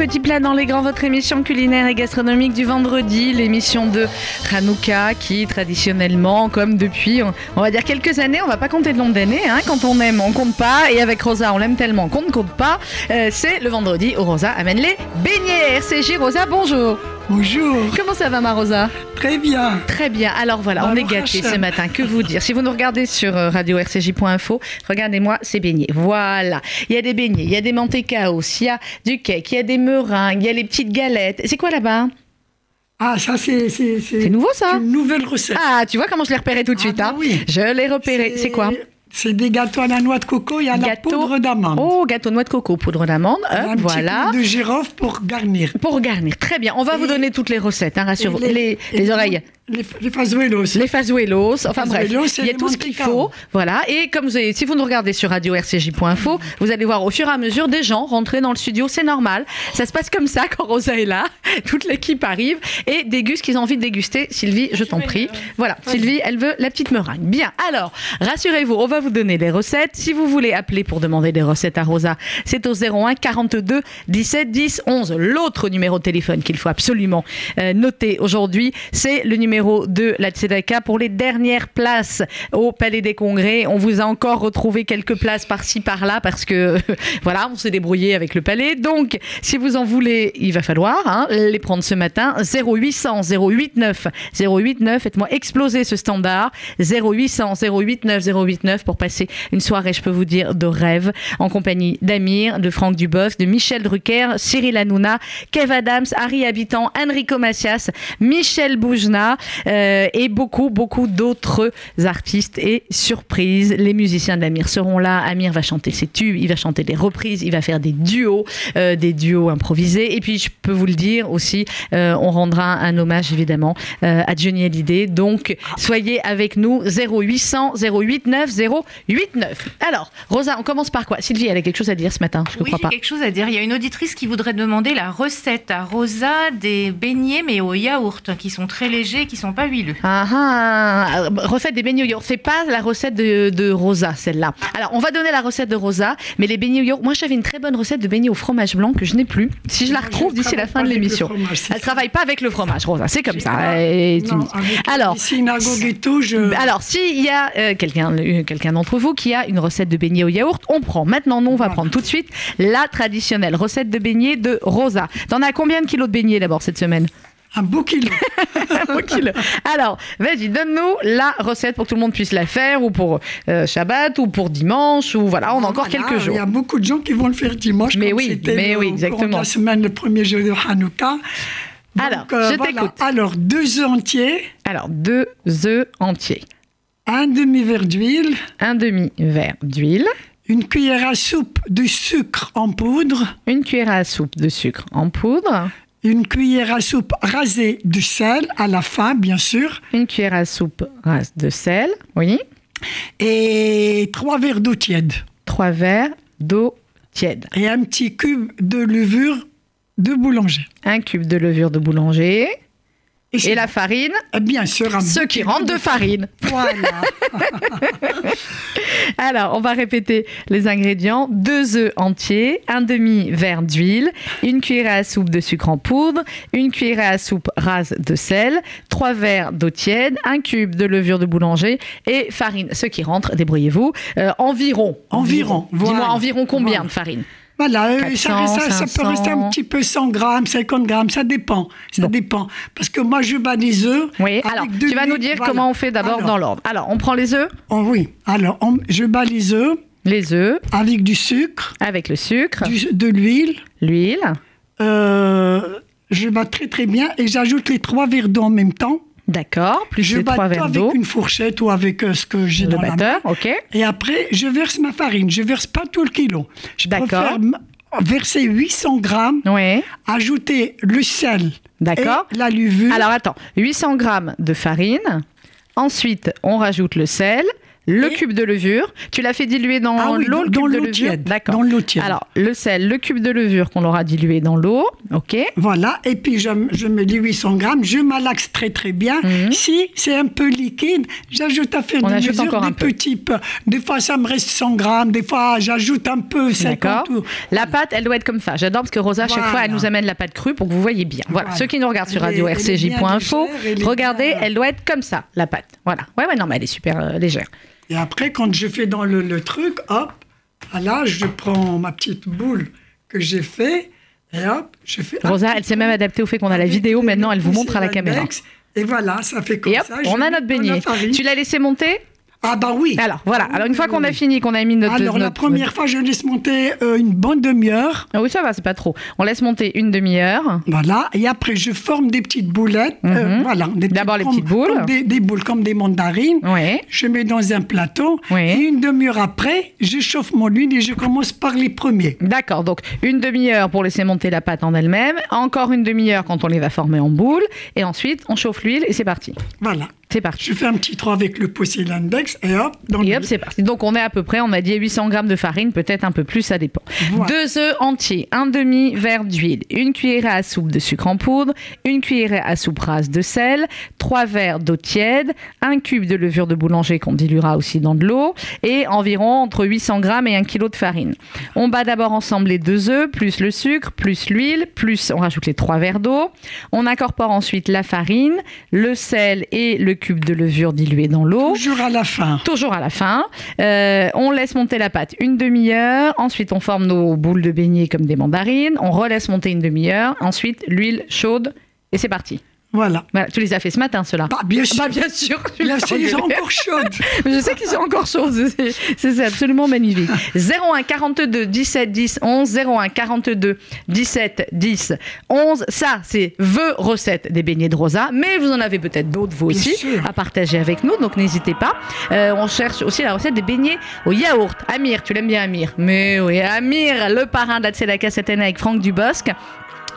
Petit plat dans les grands, votre émission culinaire et gastronomique du vendredi, l'émission de Hanouka qui traditionnellement, comme depuis, on va dire quelques années, on va pas compter le nombre d'années, hein, quand on aime, on compte pas, et avec Rosa, on l'aime tellement qu'on ne compte pas, euh, c'est le vendredi où Rosa amène les beignets. RCJ, Rosa, bonjour. Bonjour. Comment ça va, ma Rosa Très bien. Très bien. Alors voilà, on est gâtés ce matin. Que vous dire Si vous nous regardez sur euh, radio-rcj.info, regardez-moi ces beignets. Voilà. Il y a des beignets, il y a des mantecaos, il y a du cake, il y a des meringues, il y a les petites galettes. C'est quoi là-bas ah, ça, c'est. C'est nouveau, ça Une nouvelle recette. Ah, tu vois comment je l'ai repéré tout de suite, ah, hein bah oui. Je l'ai repéré. C'est quoi c'est des gâteaux à la noix de coco et à la poudre d'amande. Oh, gâteau noix de coco, poudre d'amande. un voilà. Petit peu de girofle pour garnir. Pour garnir. Très bien. On va vous donner toutes les recettes, hein, rassurez-vous. Les, les, oreilles. Les, les fazuelos. Les fazuelos. Enfin bref, il y a tout ce qu'il faut. Voilà. Et comme vous avez, si vous nous regardez sur radio-rcj.info, vous allez voir au fur et à mesure des gens rentrer dans le studio. C'est normal. Ça se passe comme ça quand Rosa est là. Toute l'équipe arrive et déguste qu'ils ont envie de déguster. Sylvie, je t'en prie. Voilà. Sylvie, elle veut la petite meringue. Bien. Alors, rassurez-vous, on va vous donner les recettes. Si vous voulez appeler pour demander des recettes à Rosa, c'est au 01 42 17 10 11. L'autre numéro de téléphone qu'il faut absolument euh, noter aujourd'hui, c'est le numéro de la Tzedaka pour les dernières places au Palais des Congrès. On vous a encore retrouvé quelques places par-ci par-là parce que voilà, on s'est débrouillé avec le Palais. Donc, si vous en voulez, il va falloir hein, les prendre ce matin. 0800 089 089, faites-moi exploser ce standard. 0800 089 089 pour passer une soirée, je peux vous dire, de rêve en compagnie d'Amir, de Franck Dubosc, de Michel Drucker, Cyril Hanouna, Kev Adams, Harry Habitant, Enrico Macias, Michel Boujna, euh, et beaucoup, beaucoup d'autres artistes et surprises. Les musiciens d'Amir seront là. Amir va chanter ses tubes, il va chanter des reprises, il va faire des duos, euh, des duos improvisés. Et puis, je peux vous le dire aussi, euh, on rendra un hommage évidemment à Johnny Hallyday. Donc, soyez avec nous 0800 089 089. Alors, Rosa, on commence par quoi? Sylvie, elle a quelque chose à dire ce matin, je ne oui, crois pas. quelque chose à dire. Il y a une auditrice qui voudrait demander la recette à Rosa des beignets, mais au yaourt, qui sont très légers, qui sont pas huileux. Ah, ah, recette des beignets au yaourt. C'est pas la recette de, de Rosa, celle-là. Alors, on va donner la recette de Rosa, mais les beignets au yaourt. Moi, j'avais une très bonne recette de beignets au fromage blanc que je n'ai plus. Si je la retrouve d'ici la fin de l'émission. Elle travaille pas avec le fromage, Rosa. C'est comme ça. Non, alors, je... alors, s'il y a euh, quelqu'un, euh, quelqu'un d'entre vous qui a une recette de beignets au yaourt, on prend. Maintenant, nous, on va prendre tout de suite la traditionnelle recette de beignets de Rosa. T'en as combien de kilos de beignets d'abord cette semaine? Un beau kilo. un beau kilo. Alors, vas-y, donne-nous la recette pour que tout le monde puisse la faire, ou pour euh, Shabbat, ou pour dimanche, ou voilà, on a encore voilà, quelques jours. Il y a beaucoup de gens qui vont le faire dimanche. Mais comme oui, mais le, oui, exactement. la semaine, le premier jour de Hanouka. Donc, Alors, euh, je voilà. t'écoute. Alors, deux œufs entiers. Alors, deux œufs entiers. Un demi-verre d'huile. Un demi-verre d'huile. Une cuillère à soupe de sucre en poudre. Une cuillère à soupe de sucre en poudre. Une cuillère à soupe rasée de sel, à la fin, bien sûr. Une cuillère à soupe rase de sel, oui. Et trois verres d'eau tiède. Trois verres d'eau tiède. Et un petit cube de levure de boulanger. Un cube de levure de boulanger. Et, la farine Bien sûr. Un Ce qui rentre de farine. Voilà. Alors, on va répéter les ingrédients. Deux œufs entiers, un demi-verre d'huile, une cuillère à soupe de sucre en poudre, une cuillère à soupe rase de sel, trois verres d'eau tiède, un cube de levure de boulanger et farine. Ce qui rentre, débrouillez-vous, euh, environ. Environ. Dis-moi voilà. environ combien Voilà. de farine Voilà, euh, 400, ça, peut rester 500. un petit peu 100 grammes, 50 grammes, ça dépend. Ça Bon. dépend. Parce que moi, je bats les œufs. Oui, alors tu vas nous dire voilà. comment on fait d'abord dans l'ordre. Alors, on prend les œufs, oh oui, alors on- je bats les œufs les œufs avec du sucre, avec le sucre, du- de l'huile. l'huile, euh, je bats très très bien et j'ajoute les trois verres d'eau en même temps. D'accord, plus je les bats verres avec d'eau, une fourchette ou avec euh, ce que j'ai dans la main. batteur, ok. Et après, je verse ma farine. Je verse pas tout le kilo. Je préfère verser 800 grammes, Oui, ajouter le sel D'accord. et la levure. Alors attends, 800 grammes de farine. Ensuite, on rajoute le sel, le cube de levure. Tu l'as fait diluer dans ah l'eau, le cube de levure D'accord. Dans l'eau tiède. Alors, le sel, le cube de levure qu'on aura dilué dans l'eau. OK. Voilà. Et puis, je, je mets les 800 grammes. Je malaxe très, très bien. Mhm. Si c'est un peu liquide, j'ajoute à faire des mesures des petits peu. Des fois, ça me reste 100 grammes. Des fois, j'ajoute un peu. D'accord. La pâte, elle doit être comme ça. J'adore parce que Rosa, chaque fois, elle nous amène la pâte crue pour que vous voyez bien. Voilà. Ceux qui nous regardent sur radio rcj.info, regardez, elle doit être comme ça, la pâte. Voilà. Ouais, ouais, non, mais elle est super euh, légère. Et après, quand je fais dans le, truc, hop, là, je prends ma petite boule que j'ai fait et hop, je fais. Rosa, elle s'est même adaptée au fait qu'on a la vidéo. Maintenant, elle vous montre à la caméra. Et voilà, ça fait comme et hop, ça. On a notre beignet. Tu l'as laissé monter? Ah bah oui. Alors voilà. Alors une fois qu'on a fini, qu'on a mis notre. Alors la première fois, je laisse monter euh, une bonne demi-heure. Ah oui, ça va, c'est pas trop. On laisse monter une demi-heure. Voilà. Et après, je forme des petites boulettes. Euh, mhm. voilà. D'abord les petites boules. des, boules comme des mandarines. Oui. Je mets dans un plateau. Oui. Et une demi-heure après, je chauffe mon huile et je commence par les premiers. D'accord. Donc une demi-heure pour laisser monter la pâte en elle-même. Encore une demi-heure quand on les va former en boules. Et ensuite, on chauffe l'huile et c'est parti. Voilà. C'est parti. Je fais un petit trou avec le poussé l'index et hop. Dans et hop, c'est parti. Donc on est à peu près, on a dit 800 grammes de farine, peut-être un peu plus, ça dépend. Deux œufs entiers, un demi verre d'huile, une cuillère à soupe de sucre en poudre, une cuillère à soupe rase de sel, trois verres d'eau tiède, un cube de levure de boulanger qu'on diluera aussi dans de l'eau et environ entre 800 grammes et un kilo de farine. On bat d'abord ensemble les deux œufs, plus le sucre, plus l'huile, plus on rajoute les trois verres d'eau. On incorpore ensuite la farine, le sel et le cube de levure dilué dans l'eau. Toujours à la fin. Toujours à la fin. Euh, on laisse monter la pâte une demi-heure. Ensuite, on forme nos boules de beignets comme des mandarines. On relaisse monter une demi-heure. Ensuite, l'huile chaude. Et c'est parti. Voilà. Tu les as fait ce matin, ceux-là bah, Bien sûr. Bah, bien sûr. ils sont encore chaudes. je sais qu'ils sont encore chaudes. C'est absolument magnifique. 01 42 17 10 11. 01 42 17 10 11. Ça, c'est vos recettes des beignets de Rosa. Mais vous en avez peut-être d'autres, vous aussi, à partager avec nous. Donc n'hésitez pas. Euh, on cherche aussi la recette des beignets au yaourt. Amir, tu l'aimes bien, Amir Mais oui, Amir, le parrain de la Tzedaka cette année avec Franck Dubosc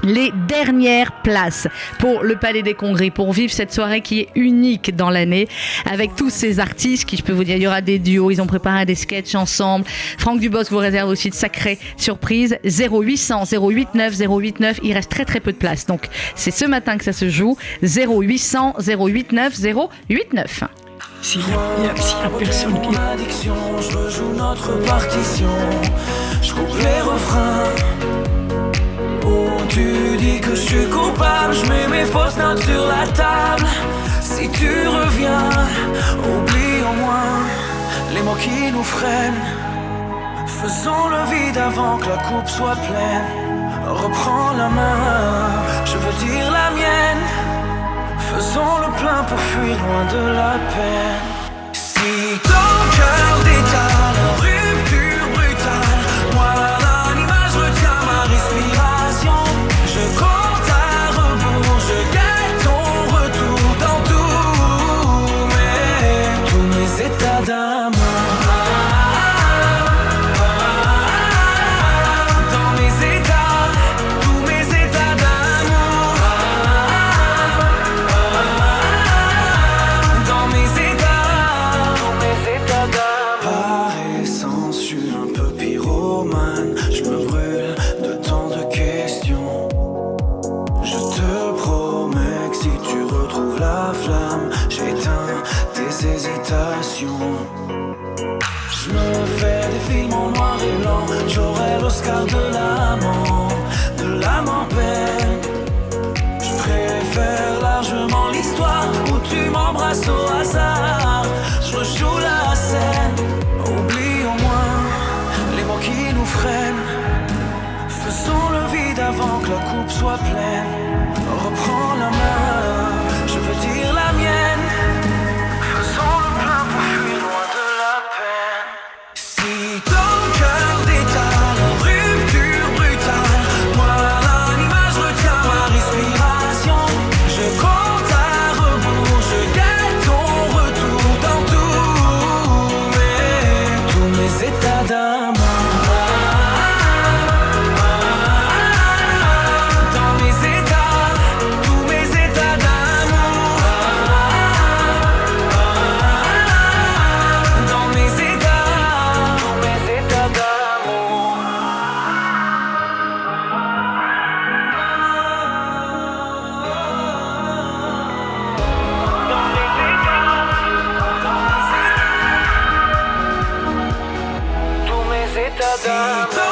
les dernières places pour le Palais des Congrès, pour vivre cette soirée qui est unique dans l'année, avec tous ces artistes qui, je peux vous dire, il y aura des duos, ils ont préparé des sketchs ensemble. Franck Dubos vous réserve aussi de sacrées surprises. 0800 089 089, il reste très très peu de place. Donc c'est ce matin que ça se joue. 0800 089 089. S'il y, a personne qui... Je joue notre partition, je coupe les refrains tu dis que je suis coupable, je mets mes fausses notes sur la table. Si tu reviens, oublie au moins les mots qui nous freinent. Faisons le vide avant que la coupe soit pleine. Reprends la main, je veux dire la mienne. Faisons le plein pour fuir loin de la peine. face au hasard. Je rejoue la scène, oublie au moins les mots qui nous freinent. Faisons le vide avant que la coupe soit pleine. Reprends la main. Ton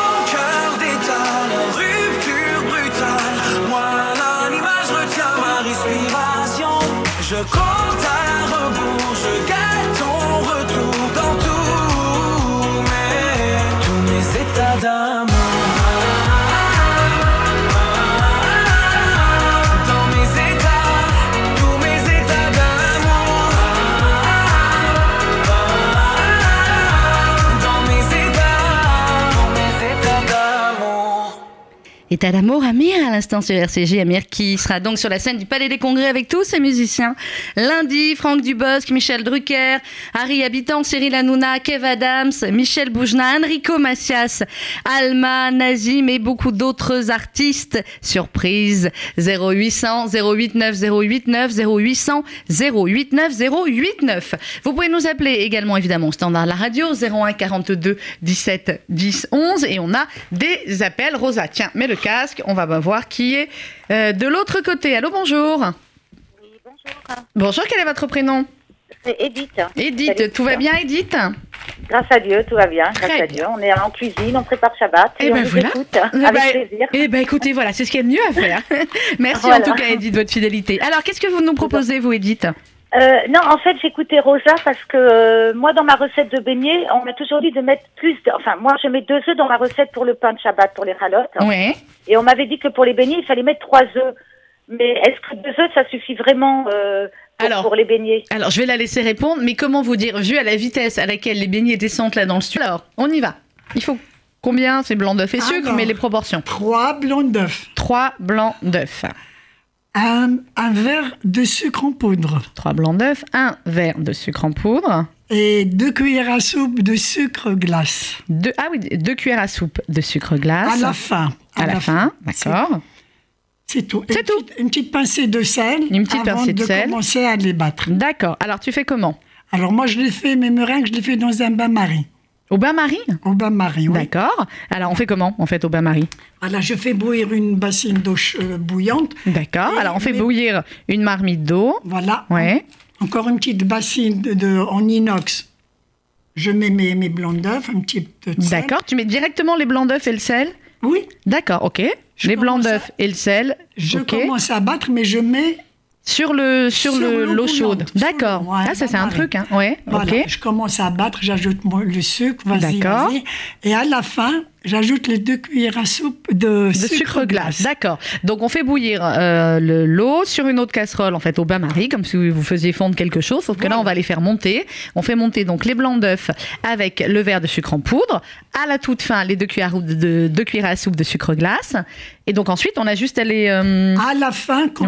État d'amour, Amir, à l'instant sur RCJ. Amir qui sera donc sur la scène du Palais des Congrès avec tous ses musiciens. Lundi, Franck Dubosc, Michel Drucker, Harry Habitant, Cyril Hanouna, Kev Adams, Michel Boujna, Enrico Macias, Alma, Nazim et beaucoup d'autres artistes. Surprise 0800 089 089 0800 089 089. Vous pouvez nous appeler également évidemment standard la radio 01 42 17 10 11 et on a des appels. Rosa, tiens, mets le casque. On va voir qui est euh, de l'autre côté. Allô, bonjour. Oui, bonjour. Bonjour, quel est votre prénom? C'est Edith. Edith, tout va bien, Edith? Grâce à Dieu, tout va bien. Grâce à Dieu. On est en cuisine, on prépare Shabbat. Et, eh ben on voilà. écoute eh avec ben, plaisir. Eh ben écoutez, voilà, c'est ce qu'il y a de mieux à faire. Merci en tout cas, Edith, de votre fidélité. Alors, qu'est-ce que vous nous proposez, vous, Edith? Euh, non, en fait, j'écoutais Rosa parce que euh, moi, dans ma recette de beignets, on m'a toujours dit de mettre plus. De, enfin, moi, je mets deux œufs dans ma recette pour le pain de Shabbat, pour les ralottes. Oui. Et on m'avait dit que pour les beignets, il fallait mettre trois œufs. Mais est-ce que deux œufs, ça suffit vraiment euh, pour, alors, pour, les beignets? Alors, je vais la laisser répondre, mais comment vous dire, vu à la vitesse à laquelle les beignets descendent là dans le studio Alors, on y va. Il faut combien C'est blanc d'œuf et sucre, mais les proportions? Trois blancs d'œuf. Trois blancs d'œuf. Un, verre de sucre en poudre. Trois blancs d'œufs, un verre de sucre en poudre. Et deux cuillères à soupe de sucre glace. Deux, ah oui, deux cuillères à soupe de sucre glace. À la fin. À, la, fin, d'accord. C'est tout. C'est tout. une petite pincée de sel. Une petite avant pincée de, de commencer à les battre. D'accord. Alors tu fais comment? Alors moi je les fais, mes meringues, je les fais dans un bain-marie. Au bain-marie Au bain-marie, oui. D'accord. Alors, on fait comment, en fait, au bain-marie Voilà, je fais bouillir une bassine d'eau euh, bouillante. D'accord. Alors, on fait bouillir une marmite d'eau. Voilà. Ouais. Encore une petite bassine de, en inox. Je mets mes, mes blancs d'œufs, un petit peu de sel. D'accord. Tu mets directement les blancs d'œufs et le sel Oui. D'accord, ok. les blancs d'œufs et le sel. Je commence à battre, mais je mets sur le sur, l'eau chaude. D'accord. ah, ça c'est un truc, hein. Ouais. Voilà. Je commence à battre, j'ajoute le sucre, vas-y, vas-y. Et à la fin, J'ajoute les deux cuillères à soupe de, sucre, glace. D'accord. Donc on fait bouillir euh, l'eau sur une autre casserole, en fait au bain-marie, comme si vous faisiez fondre quelque chose. Sauf que là, on va les faire monter. On fait monter donc les blancs d'œufs avec le verre de sucre en poudre. À la toute fin, les deux cuillères, de, deux cuillères à soupe de sucre glace. Et donc ensuite, on a juste à les. Euh, à la fin, quand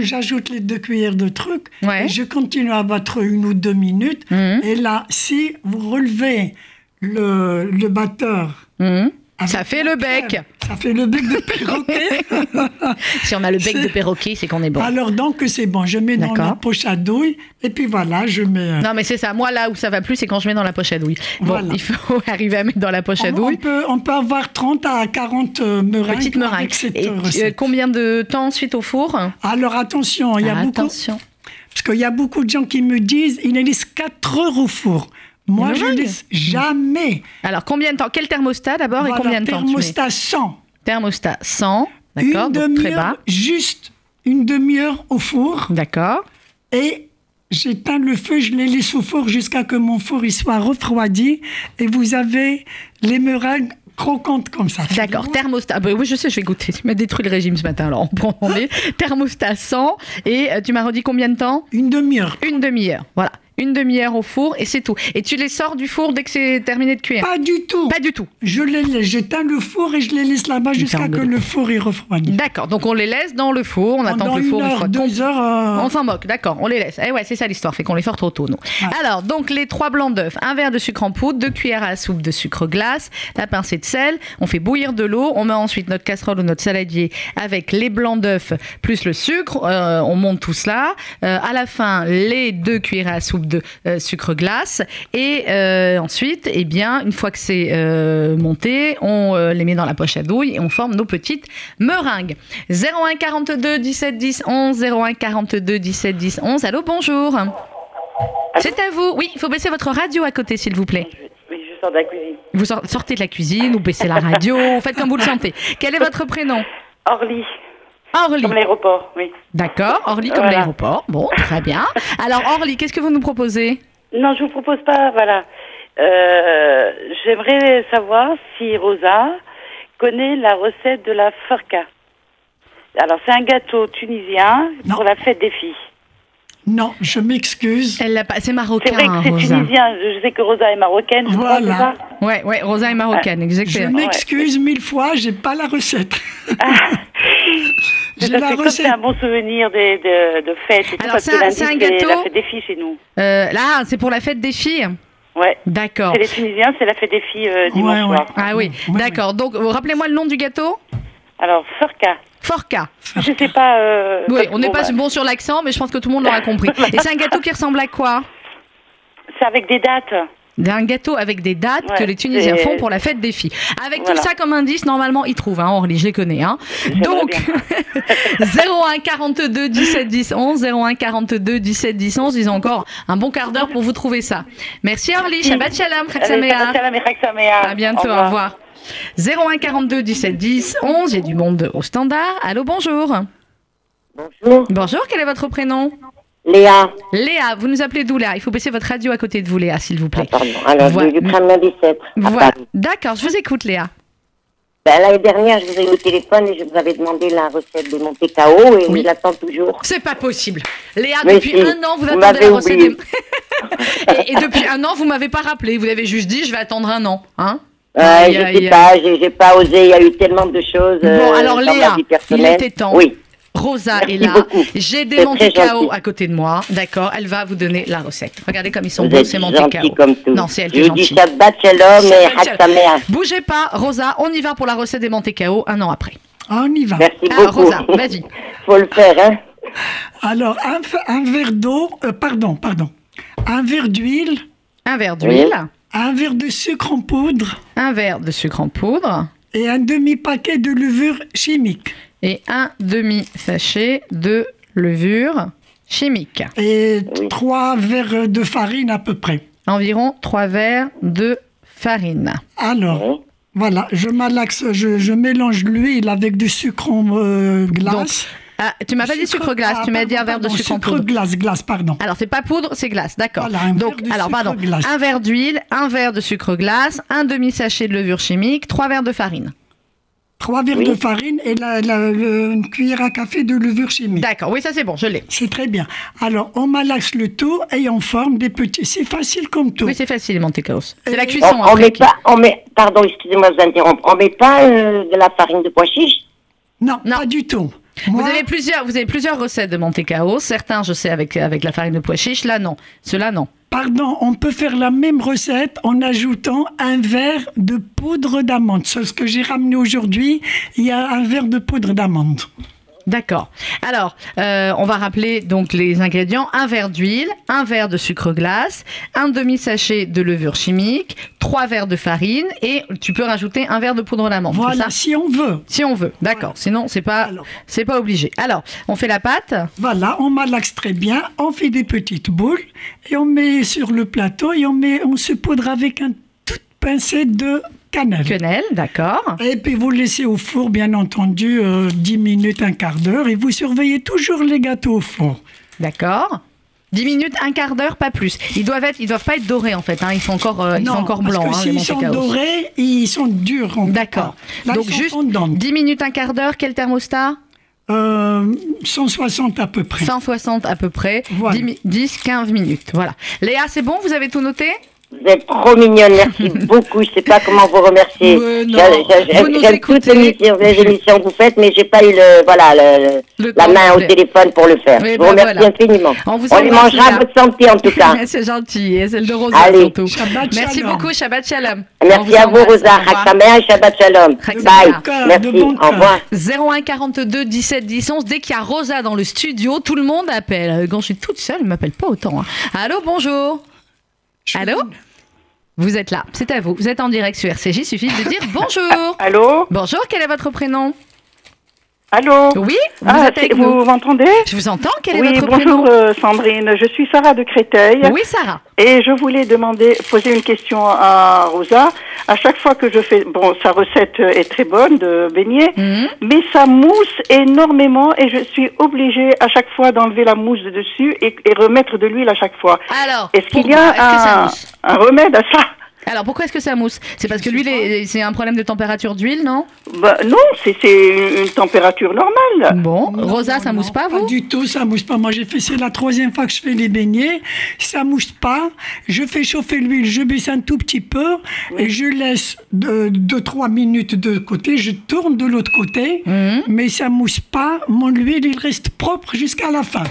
j'ajoute les deux cuillères de trucs, je continue à battre une ou deux minutes. Mhm. Et là, si vous relevez le, le batteur Mmh. Ça fait le bec. Ça fait le bec de perroquet. si on a le bec de perroquet, c'est qu'on est bon. Alors donc c'est bon, je mets dans la poche à douille et puis voilà, je mets. Euh, non mais c'est ça. Moi là où ça va plus, c'est quand je mets dans la poche à douille. Bon, il faut arriver à mettre dans la poche à douille. On peut, on peut avoir 30 à 40 euh, meringues. Petites meringues. et euh, combien de temps ensuite au four? Alors attention, il y a ah, beaucoup. Attention. Parce qu'il y a beaucoup de gens qui me disent, ils laissent 4 heures au four. Moi, je ne laisse jamais. Alors, combien de temps Quel thermostat d'abord et combien de temps Thermostat 100. Thermostat 100, d'accord, très bas. Juste une demi-heure au four. D'accord. Et j'éteins le feu, je les laisse au four jusqu'à que mon four il soit refroidi. Et vous avez les meringues croquantes comme ça. D'accord, thermostat. Bah oui, je sais, je vais goûter. Tu m'as détruit le régime ce matin, alors on prend thermostat 100. Et euh, tu m'as redit combien de temps? Une demi-heure. Une demi-heure, voilà une demi-heure au four et c'est tout. Et tu les sors du four dès que c'est terminé de cuire Pas du tout. Pas du tout. Je les laisse, j'éteins le four et je les laisse là-bas jusqu'à que le four est refroidi. D'accord, donc on les laisse dans le four, on attend que le four heure, deux heures. Euh, on s'en moque, d'accord, on les laisse. Eh ouais, c'est ça l'histoire, fait qu'on les sort trop tôt, nous. Alors, donc les trois blancs d'œufs, un verre de sucre en poudre, deux cuillères à soupe de sucre glace, la pincée de sel, on fait bouillir de l'eau, on met ensuite notre casserole ou notre saladier avec les blancs d'œufs plus le sucre, euh, on monte tout cela. Euh, à la fin, les deux cuillères à soupe de sucre glace. Et euh, ensuite, eh bien, une fois que c'est euh, monté, on euh, les met dans la poche à douille et on forme nos petites meringues. 01 42 17 10 11 01 42 17 10 11. Allô, bonjour. C'est à vous. Oui, il faut baisser votre radio à côté, s'il vous plaît. Oui, je sors de la cuisine. Vous sortez de la cuisine, vous baissez la radio, faites comme vous le sentez. Quel est votre prénom? Orly. Orly. Comme l'aéroport, oui. D'accord, Orly comme l'aéroport. Bon, très bien. Alors Orly, qu'est-ce que vous nous proposez? Non, je vous propose pas, voilà. Euh, j'aimerais savoir si Rosa connaît la recette de la farka. Alors, c'est un gâteau tunisien pour la fête des filles. Non, je m'excuse. Elle pas. C'est marocain. C'est vrai que c'est tunisien. Je sais que Rosa est marocaine. voilà. Ouais, ouais. Rosa est marocaine, exactement. Je m'excuse mille fois. J'ai pas la recette. j'ai la recette. C'est un bon souvenir de, de, fête. Alors c'est un, gâteau. la fête des filles chez nous. Euh, là, c'est pour la fête des filles. Ouais. D'accord. C'est les Tunisiens, c'est la fête des filles euh, dimanche soir. Ah oui, d'accord. Donc, rappelez-moi le nom du gâteau? Alors, Forca. Forca. Je sais pas. Euh, oui, on n'est pas bah. bon sur l'accent, mais je pense que tout le monde l'aura compris. Et c'est un gâteau qui ressemble à quoi? C'est avec des dates. Un gâteau avec des dates que les Tunisiens font pour la fête des filles. Avec tout ça comme indice, normalement, ils trouvent. Hein, Orly, je les connais. Hein. Donc, 01 42 17 10 11, 01 42 17 10 11. Ils ont encore un bon quart d'heure pour vous trouver ça. Merci Orly. Shabbat shalom. À bientôt. Au revoir. 01 42 17 10 11. Il y a du monde au standard. Allô, bonjour. Bonjour. Bonjour, quel est votre prénom? Léa. Léa, vous nous appelez d'où Léa? Il faut baisser votre radio à côté de vous, Léa, s'il vous plaît. Ah, pardon, alors voilà. du 17. Voilà. D'accord, je vous écoute, Léa. Ben, L'année dernière, je vous ai eu au téléphone et je vous avais demandé la recette de Monte Cao et oui. je l'attends toujours. C'est pas possible. Léa, depuis un an, vous, attendez la recette. Des... et, et, depuis un an, vous m'avez pas rappelé. Vous avez juste dit, je vais attendre un an. Hein? Euh, je sais pas, j'ai pas osé. Il y a eu tellement de choses. Bon, euh, alors Léa, il était temps. Oui. Rosa est là. J'ai des Monte Cao à côté de moi. D'accord, elle va vous donner la recette. Regardez comme ils sont beaux ces Monte Cao. Non, c'est elle qui est gentille. Je dis Shabbat Shalom et Bougez pas, Rosa, on y va pour la recette des Monte Cao un an après. On y va. Merci ah, beaucoup. Rosa, vas-y. Faut le faire, hein. Alors, un, un verre d'eau, euh, pardon, pardon. Un verre d'huile. Un verre d'huile. Un verre de sucre en poudre. Un verre de sucre en poudre. Et un demi-paquet de levure chimique et un demi-sachet de levure chimique. Et trois verres de farine à peu près. Environ trois verres de farine. Alors, voilà, je malaxe, je, mélange l'huile avec du sucre en euh, glace. Ah, tu m'as pas dit sucre glace, tu m'as dit un verre de sucre, en poudre. glace, glace, pardon. Alors c'est pas poudre, c'est glace, d'accord. Donc alors pardon, un verre d'huile, un verre de sucre glace, un demi sachet de levure chimique, trois verres de farine. Trois verres de farine et la, une cuillère à café de levure chimique. D'accord, oui, ça c'est bon, je l'ai. C'est très bien. Alors, on malaxe le tout et on forme des petits. C'est facile comme tout. Oui, c'est facile, Monte C'est la cuisson. On, on met pas, on met, pardon, excusez-moi de vous interrompre. On met pas euh, de la farine de pois chiche? Non, non, pas du tout. Vous avez plusieurs, vous avez plusieurs recettes de Monte Certains, je sais, avec avec la farine de pois chiche. Là, non. Cela, non. Pardon, on peut faire la même recette en ajoutant un verre de poudre d'amande. C'est ce que j'ai ramené aujourd'hui. Il y a un verre de poudre d'amande. D'accord. Alors, euh, on va rappeler donc les ingrédients un verre d'huile, un verre de sucre glace, un demi sachet de levure chimique, trois verres de farine et tu peux rajouter un verre de poudre d'amande. Voilà, si on veut. Si on veut, d'accord. Sinon, c'est pas c'est pas obligé. Alors, on fait la pâte. Voilà, on malaxe très bien, on fait des petites boules et on met sur le plateau et on met on se poudre avec un toute pincée de cannelle. D'accord. Et puis vous laissez au four, bien entendu, 10 euh, minutes, un quart d'heure, et vous surveillez toujours les gâteaux au four. D'accord. 10 minutes, un quart d'heure, pas plus. Ils doivent être, ils doivent pas être dorés en fait. Hein. Ils sont encore, euh, ils sont encore blancs. Parce que hein, s'ils sont dorés, ils sont durs. D'accord. Donc juste 10 minutes, un quart d'heure. Quel thermostat? Euh, 160 à peu près. 160 à peu près. 10, 15 minutes. Voilà. Léa, c'est bon Vous avez tout noté? Vous êtes trop mignonne, merci beaucoup. Je sais pas comment vous remercier. J'aime toutes les émissions, que vous faites, mais j'ai pas eu le, voilà, le, la main au téléphone pour le faire. je vous ben remercie infiniment. On, vous On les mangera à votre santé en tout cas. c'est gentil, et celle de Rosa Allez. surtout. merci beaucoup, Shabbat Shalom. Merci à vous, Rosa. Haksamea et Shabbat Shalom. Bye. Merci. Au revoir. 01 42 17 10 11. Dès qu'il y a Rosa dans le studio, tout le monde appelle. Quand je suis toute seule, il m'appelle pas autant. Hein. Allô, bonjour. Allô Vous êtes là, c'est à vous. Vous êtes en direct sur RCJ, il suffit de dire bonjour. Allô Bonjour, quel est votre prénom? Allô Oui, vous, ah, vous m'entendez Je vous entends, quel est oui, votre bonjour euh, Sandrine, je suis Sarah de Créteil. Oui, Sarah. Et je voulais demander, poser une question à Rosa. À chaque fois que je fais, bon, sa recette est très bonne de beignet, mhm. mais ça mousse énormément et je suis obligée à chaque fois d'enlever la mousse dessus et, remettre de l'huile à chaque fois. Alors, est-ce qu'il y a un, un remède à ça? Alors pourquoi est-ce que ça mousse? C'est parce que l'huile, c'est un problème de température d'huile, non? Bah, Non, c'est une température normale. Bon, Rosa, ça mousse pas, vous? Pas du tout, ça mousse pas. Moi, j'ai fait, c'est la troisième fois que je fais les beignets. Ça mousse pas. Je fais chauffer l'huile, je baisse un tout petit peu et je laisse 2-3 minutes de côté. Je tourne de l'autre côté, mhm. mais ça mousse pas. Mon huile, il reste propre jusqu'à la fin.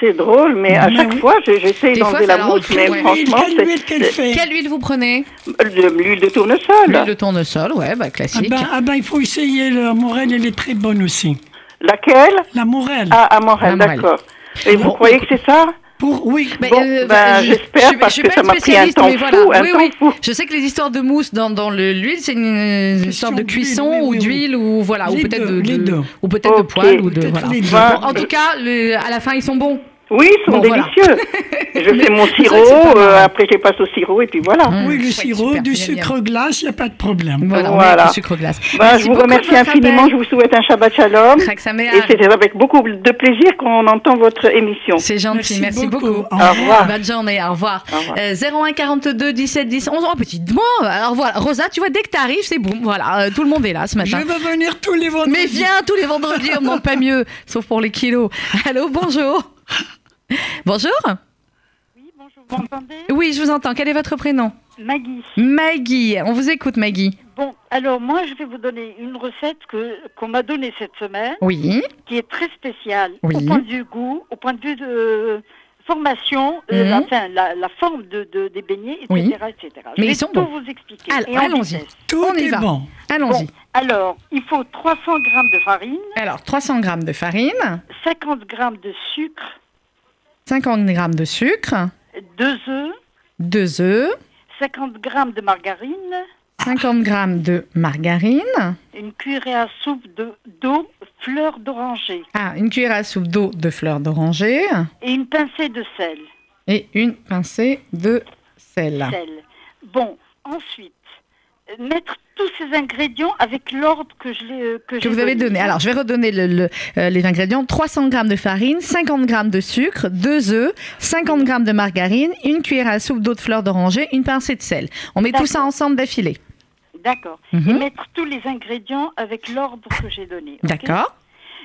C'est drôle, mais à chaque fois, j'essaie d'enlever la mousse, mais franchement, quelle huile, quelle, fait quelle huile vous prenez L'huile de tournesol. L'huile de tournesol, ouais, bah, classique. Ah ben, ah ben, il faut essayer la morelle, elle est très bonne aussi. Laquelle? La morelle. Ah, à morelle, d'accord. Et vous croyez que c'est ça? Pour, oui. Bon, euh, ben, j'espère parce que ça m'a pris un temps fou, un oui, oui. Fou. Je sais que les histoires de mousse dans, dans l'huile, c'est une, sorte de cuisson ou d'huile ou voilà, ou peut-être de, ou peut-être de poêle ou de voilà. Bon, en tout cas, le, à la fin, ils sont bons. Oui, ils sont délicieux. je fais mon sirop, euh, après je passe au sirop et puis voilà. Mmh, oui, le sirop, du sucre glace, il n'y a pas de problème. Voilà, voilà. du sucre glace. Ben, je vous remercie infiniment, je vous souhaite un Shabbat Shalom. Et c'est avec beaucoup de plaisir qu'on entend votre émission. C'est gentil, merci, beaucoup. Au revoir. Bonne journée, au revoir. Au revoir. Euh, 01 42 17 10 11, oh, petite moi. Alors voilà, Rosa, tu vois, dès que tu arrives, c'est bon. Voilà, euh, tout le monde est là ce matin. Je vais venir tous les vendredis. Mais viens tous les vendredis, on demande pas mieux, sauf pour les kilos. Allô, bonjour. Bonjour. Oui, bonjour, vous m'entendez? Oui, je vous entends. Quel est votre prénom? Maggie. Maggie, on vous écoute Maggie. Bon, alors moi je vais vous donner une recette que qu'on m'a donnée cette semaine. Oui. Qui est très spéciale au point de vue goût, au point de vue de formation, euh, mhm. enfin la, forme de, des beignets, etc. Oui. etc. Mais ils sont tout vous expliquer. allons-y. Tout on va. Bon. Allons-y. alors, il faut 300 g de farine. Alors, 300 g de farine. 50 g de sucre. 50 g de sucre. 2 œufs. 2 œufs. 50 g de margarine. 50 g de margarine. Une cuillère à soupe d'eau, fleur d'oranger. Ah, une cuillère à soupe d'eau de fleur d'oranger. Et une pincée de sel. Et une pincée de sel. sel. Bon, ensuite, mettre tous ces ingrédients avec l'ordre que je euh, que, vous avez donné. Alors, je vais redonner le, euh, les ingrédients 300 g de farine, 50 g de sucre, 2 œufs, 50 g de margarine, une cuillère à soupe d'eau de fleur d'oranger, une pincée de sel. On met tout ça ensemble d'affilée. D'accord. Mhm. Et mettre tous les ingrédients avec l'ordre que j'ai donné. D'accord.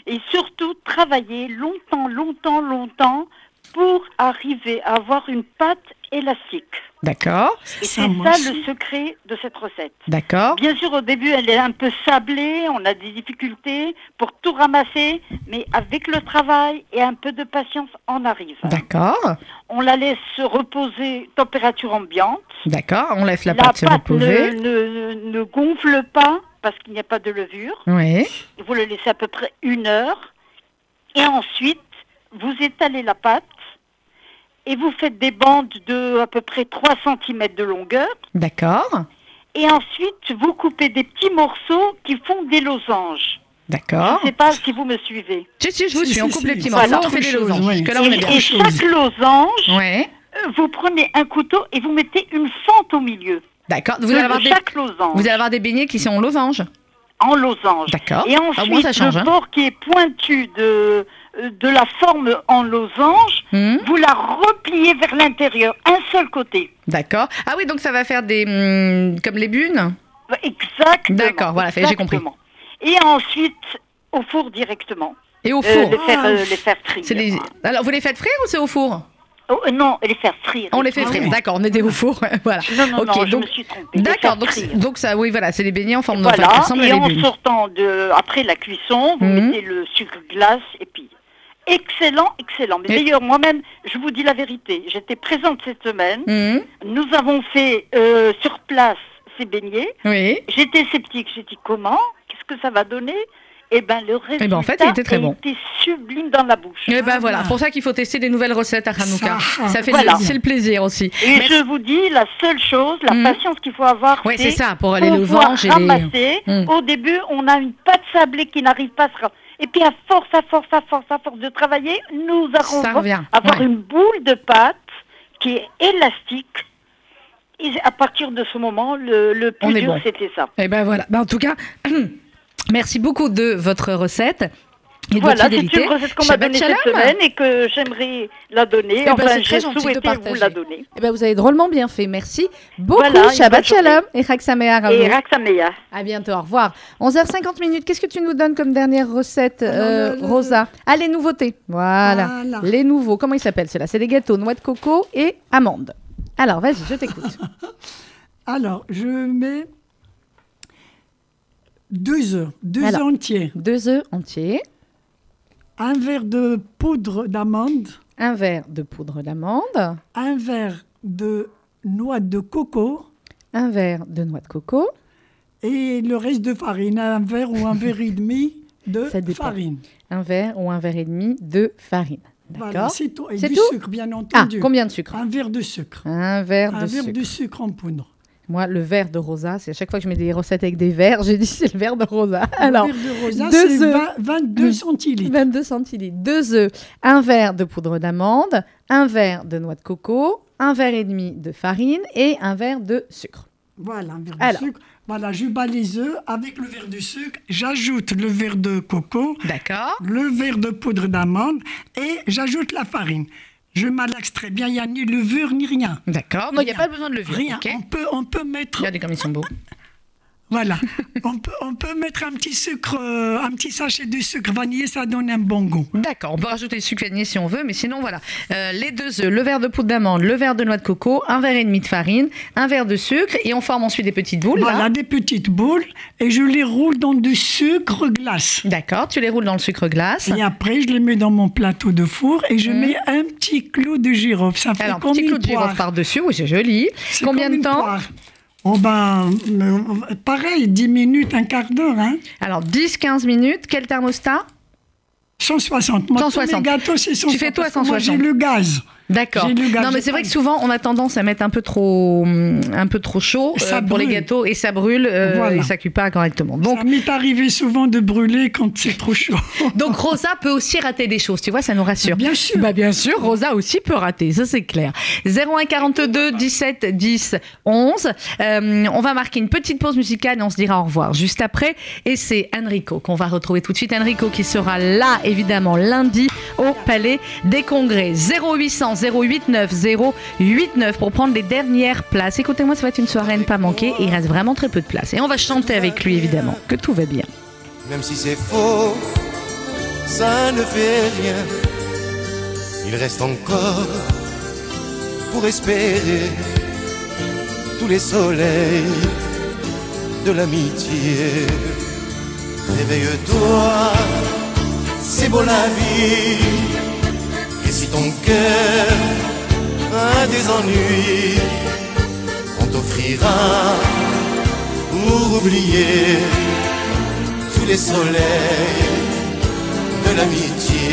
Et surtout, travailler longtemps, longtemps, longtemps pour arriver à avoir une pâte élastique. D'accord. Et c'est ça le secret de cette recette. D'accord. Bien sûr, au début, elle est un peu sablée, on a des difficultés pour tout ramasser, mais avec le travail et un peu de patience, on arrive. D'accord. On la laisse reposer température ambiante. D'accord, on laisse la, pâte, se reposer. Ne, ne, ne gonfle pas parce qu'il n'y a pas de levure. Oui. Vous le laissez à peu près une heure. Et ensuite, vous étalez la pâte et vous faites des bandes de à peu près 3 cm de longueur. D'accord. Et ensuite, vous coupez des petits morceaux qui font des losanges. D'accord. Je ne sais pas si vous me suivez. Si, si, je vous suis. on coupe les petits morceaux, on fait des losanges. et, chaque losange, ouais. Euh, vous prenez un couteau et vous mettez une fente au milieu. D'accord. Vous, allez avoir des... vous allez avoir des beignets qui sont en losange. En losange. D'accord. Et ensuite, le hein. bord qui est pointu de, de la forme en losange, hmm. vous la repliez vers l'intérieur, un seul côté. D'accord. Ah oui, donc ça va faire des hmm, comme les bunes. Exactement. D'accord, voilà, j'ai compris. Et ensuite au four directement. Et au four. Euh, les, faire, euh, les faire frire. Alors vous les faites frire ou c'est au four? Oh, euh, non, les faire frire. On les fait frire, d'accord, on était au four, voilà. Non, non, non, je me suis trompée. D'accord, donc, donc, ça, oui, voilà, c'est des beignets en forme de Voilà, et en sortant de, après la cuisson, vous mhm. mettez le sucre glace et puis excellent, excellent. Mais d'ailleurs, moi-même, je vous dis la vérité, j'étais présente cette semaine. Mhm. Nous avons fait euh, sur place ces beignets. Oui. J'étais sceptique. J'ai dit comment? Qu'est-ce que ça va donner? Et eh ben le résultat eh ben, en fait, il était très bon. était sublime dans la bouche. Eh ben voilà, pour ça qu'il faut tester des nouvelles recettes à Hanouka. Ça, fait c'est le plaisir aussi. Et je vous dis la seule chose, la mhm. patience qu'il faut avoir, c'est ça pour aller le vendre ramasser. Hmm. Au début, on a une pâte sablée qui n'arrive pas à se Et puis à force, à force, à force, à force de travailler, nous arrivons à avoir une boule de pâte qui est élastique. Et à partir de ce moment, le, plus dur, c'était ça. Et eh ben voilà. Ben, en tout cas, merci beaucoup de votre recette. Et voilà, c'est une recette qu'on m'a donnée cette semaine et que j'aimerais la donner. Eh ben, enfin, j'ai souhaité vous la donner. Et eh ben, vous avez drôlement bien fait. Merci beaucoup. Shabbat Shalom et Raksamea. Et Raksamea. À bientôt. Au revoir. 11h50 minutes. Qu'est-ce que tu nous donnes comme dernière recette, euh, Rosa Ah, les nouveautés. Voilà. Les nouveaux. Comment ils s'appellent ceux-là? C'est des gâteaux noix de coco et amandes. Alors, vas-y, je t'écoute. Alors, je mets deux œufs, deux œufs entiers. Deux œufs entiers. Un verre de poudre d'amande. Un verre de poudre d'amande. Un verre de noix de coco. Un verre de noix de coco. Et le reste de farine, un verre ou un verre et demi de farine. Un verre ou un verre et demi de farine. D'accord. c'est tout. Et du sucre, bien ah, entendu. Ah, combien de sucre Un verre de sucre. Un verre de un verre de sucre en poudre. Moi, le verre de rosa, c'est à chaque fois que je mets des recettes avec des verres, j'ai dit c'est le verre de rosa. Alors, le verre de rosa, c'est 22 centilitres. 22 centilitres. Deux œufs, un verre de poudre d'amande, un verre de noix de coco, un verre et demi de farine et un verre de sucre. Voilà, un verre de sucre. Voilà, je bats les œufs avec le verre de sucre, j'ajoute le verre de coco, D'accord. le verre de poudre d'amande et j'ajoute la farine. Je malaxe très bien, il n'y a ni levure ni rien. D'accord, il n'y a pas besoin de levure. Rien, on, peut, on peut mettre... Regardez comme ils sont beaux. Voilà. on, peut, on peut mettre un petit sucre, euh, un petit sachet de sucre vanillé, ça donne un bon goût. D'accord, on peut rajouter du sucre vanillé si on veut, mais sinon voilà. Euh, les deux œufs, le verre de poudre d'amande, le verre de noix de coco, un verre et demi de farine, un verre de sucre, et on forme ensuite des petites boules. Voilà, des petites boules, et je les roule dans du sucre glace. D'accord, tu les roules dans le sucre glace. Et après, je les mets dans mon plateau de four, et je mmh. mets un petit clou de girofle. Ça fait Alors, un petit clou de girofle par-dessus, oui, c'est joli. Combien de temps Oh ben, pareil, 10 minutes, un quart d'heure. Hein. Alors, 10-15 minutes, quel thermostat? 160. Moi, 160. gâteaux, c'est 160. Tu fais toi 160. Moi, j'ai le gaz. D'accord. Non, mais c'est vrai que souvent, on a tendance à mettre un peu trop, hum, un peu trop chaud euh, pour les gâteaux et ça brûle euh, et ça cuit pas correctement. Donc, ça m'est arrivé souvent de brûler quand c'est trop chaud. Donc, Rosa peut aussi rater des choses, tu vois, ça nous rassure. Bien sûr. Bah, bien sûr, Rosa aussi peut rater, ça c'est clair. 01 42 17 10 11. on va marquer une petite pause musicale et on se dira au revoir juste après. Et c'est Enrico qu'on va retrouver tout de suite. Enrico qui sera là, évidemment, lundi au Palais des Congrès. 0800 089 089 pour prendre les dernières places. Écoutez-moi, ça va être une soirée ne pas manquer. Il reste vraiment très peu de place. Et on va chanter avec lui, évidemment, que tout va bien. Même si c'est faux, ça ne fait rien. Il reste encore pour espérer tous les soleils de l'amitié. Réveille-toi, c'est beau la vie si ton cœur a des ennuis, on t'offrira pour oublier tous les soleils de l'amitié.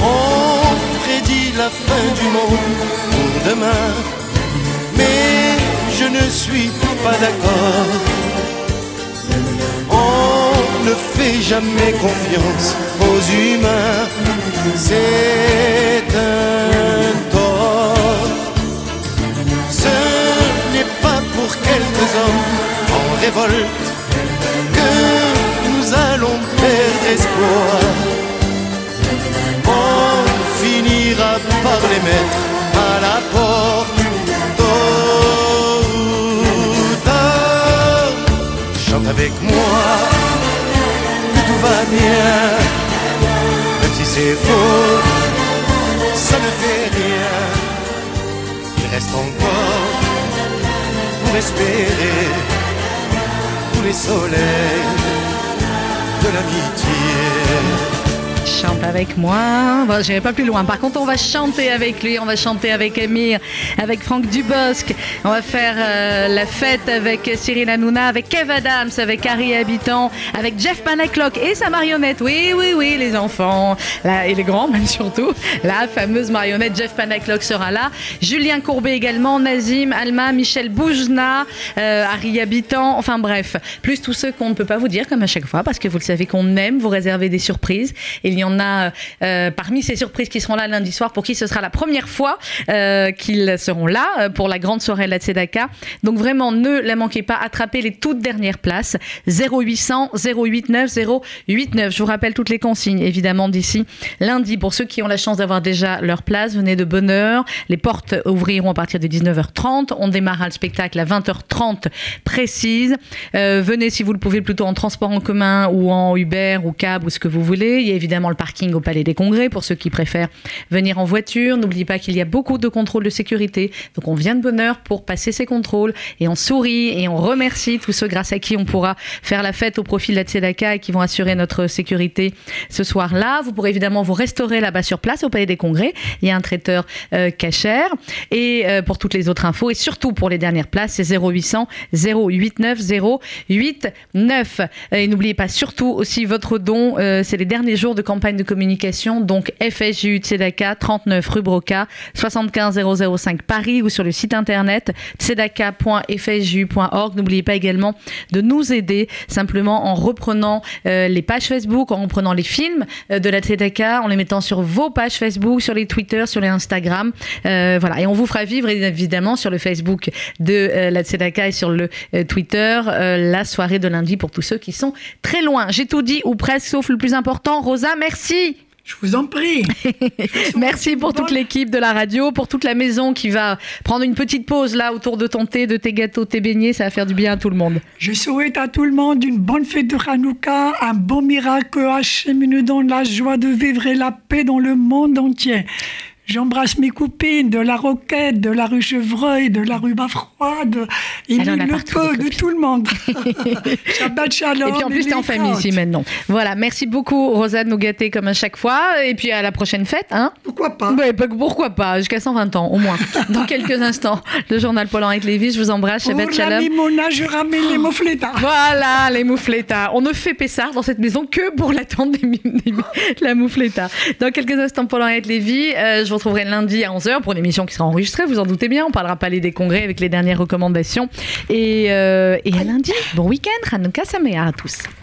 On prédit la fin du monde pour demain, mais je ne suis pas d'accord ne fais jamais confiance aux humains, c'est un tort. Ce n'est pas pour quelques hommes en révolte que nous allons perdre espoir. On finira par les mettre à la porte. Chante avec moi bien, même si c'est faux, ça ne fait rien. Il reste encore pour espérer tous les soleils de l'amitié. Chante avec moi. Bon, J'irai pas plus loin. Par contre, on va chanter avec lui. On va chanter avec Emir, avec Franck Dubosc. On va faire euh, la fête avec Cyril Hanouna, avec Kev Adams, avec Harry Habitant, avec Jeff Panaclock et sa marionnette. Oui, oui, oui, les enfants. Là, et les grands, même surtout. La fameuse marionnette Jeff Panaclock sera là. Julien Courbet également, Nazim, Alma, Michel Boujna, euh, Harry Habitant. Enfin bref, plus tous ceux qu'on ne peut pas vous dire comme à chaque fois parce que vous le savez qu'on aime vous réserver des surprises. Il y en a euh, parmi ces surprises qui seront là lundi soir pour qui ce sera la première fois euh, qu'ils seront là euh, pour la grande soirée de la Tzedaka. Donc vraiment, ne la manquez pas, attrapez les toutes dernières places. 0800 089 089. Je vous rappelle toutes les consignes, évidemment, d'ici lundi. Pour ceux qui ont la chance d'avoir déjà leur place, venez de bonne heure. Les portes ouvriront à partir de 19h30. On démarrera le spectacle à 20h30 précise. venez si vous le pouvez plutôt en transport en commun ou en Uber ou cab ou ce que vous voulez. Il y a évidemment le parking au Palais des Congrès pour ceux qui préfèrent venir en voiture. N'oubliez pas qu'il y a beaucoup de contrôles de sécurité. Donc on vient de bonne heure pour passer ces contrôles et on sourit et on remercie tous ceux grâce à qui on pourra faire la fête au profit de la Tzedaka et qui vont assurer notre sécurité ce soir-là. Vous pourrez évidemment vous restaurer là-bas sur place au Palais des Congrès. Il y a un traiteur euh, cachère. Et euh, pour toutes les autres infos et surtout pour les dernières places, c'est 0800 089 089. Et n'oubliez pas surtout aussi votre don. Euh, c'est les derniers jours de campagne de communication. Donc FSJU Tzedaka, 39 rue Broca, 75 005 Paris ou sur le site internet tzedaka.fsju.org. N'oubliez pas également de nous aider simplement en reprenant euh, les pages Facebook, en reprenant les films euh, de la Tzedaka, en les mettant sur vos pages Facebook, sur les Twitter, sur les Instagram. voilà. Et on vous fera vivre évidemment sur le Facebook de la Tzedaka et sur le Twitter la soirée de lundi pour tous ceux qui sont très loin. J'ai tout dit, ou presque, sauf le plus important. Rosa, merci. Je vous en prie. Merci pour toute l'équipe de la radio, pour toute la maison qui va prendre une petite pause là autour de ton thé, de tes gâteaux, tes beignets. Ça va faire du bien à tout le monde. Je souhaite à tout le monde une bonne fête de Hanouka, un bon miracle Hachem dans la joie de vivre et la paix dans le monde entier. J'embrasse mes copines de la Roquette, de la rue Chevreuil, de la rue Bafroide. Il le peu de tout le monde. Shabbat shalom. Et puis en plus, t'es en famille ici maintenant. Voilà, merci beaucoup, Rosa, de nous gâter comme à chaque fois. Et puis à la prochaine fête. Hein pourquoi pas Pourquoi pas Jusqu'à 120 ans, au moins. Dans quelques instants, le journal Paul-Henri Lévy. Je vous embrasse. Shabbat shalom. La je ramène les moufletas. Voilà, les moufletas. On ne fait Pessard dans cette maison que pour l'attente des, la moufleta. Dans quelques instants, Paul-Henri Lévy. Euh, je vous retrouverai lundi à 11h pour une émission qui sera enregistrée, vous en doutez bien. On parlera Palais des Congrès avec les dernières recommandations. Et, euh, et à lundi, bon week-end, Hanouka Samea à tous.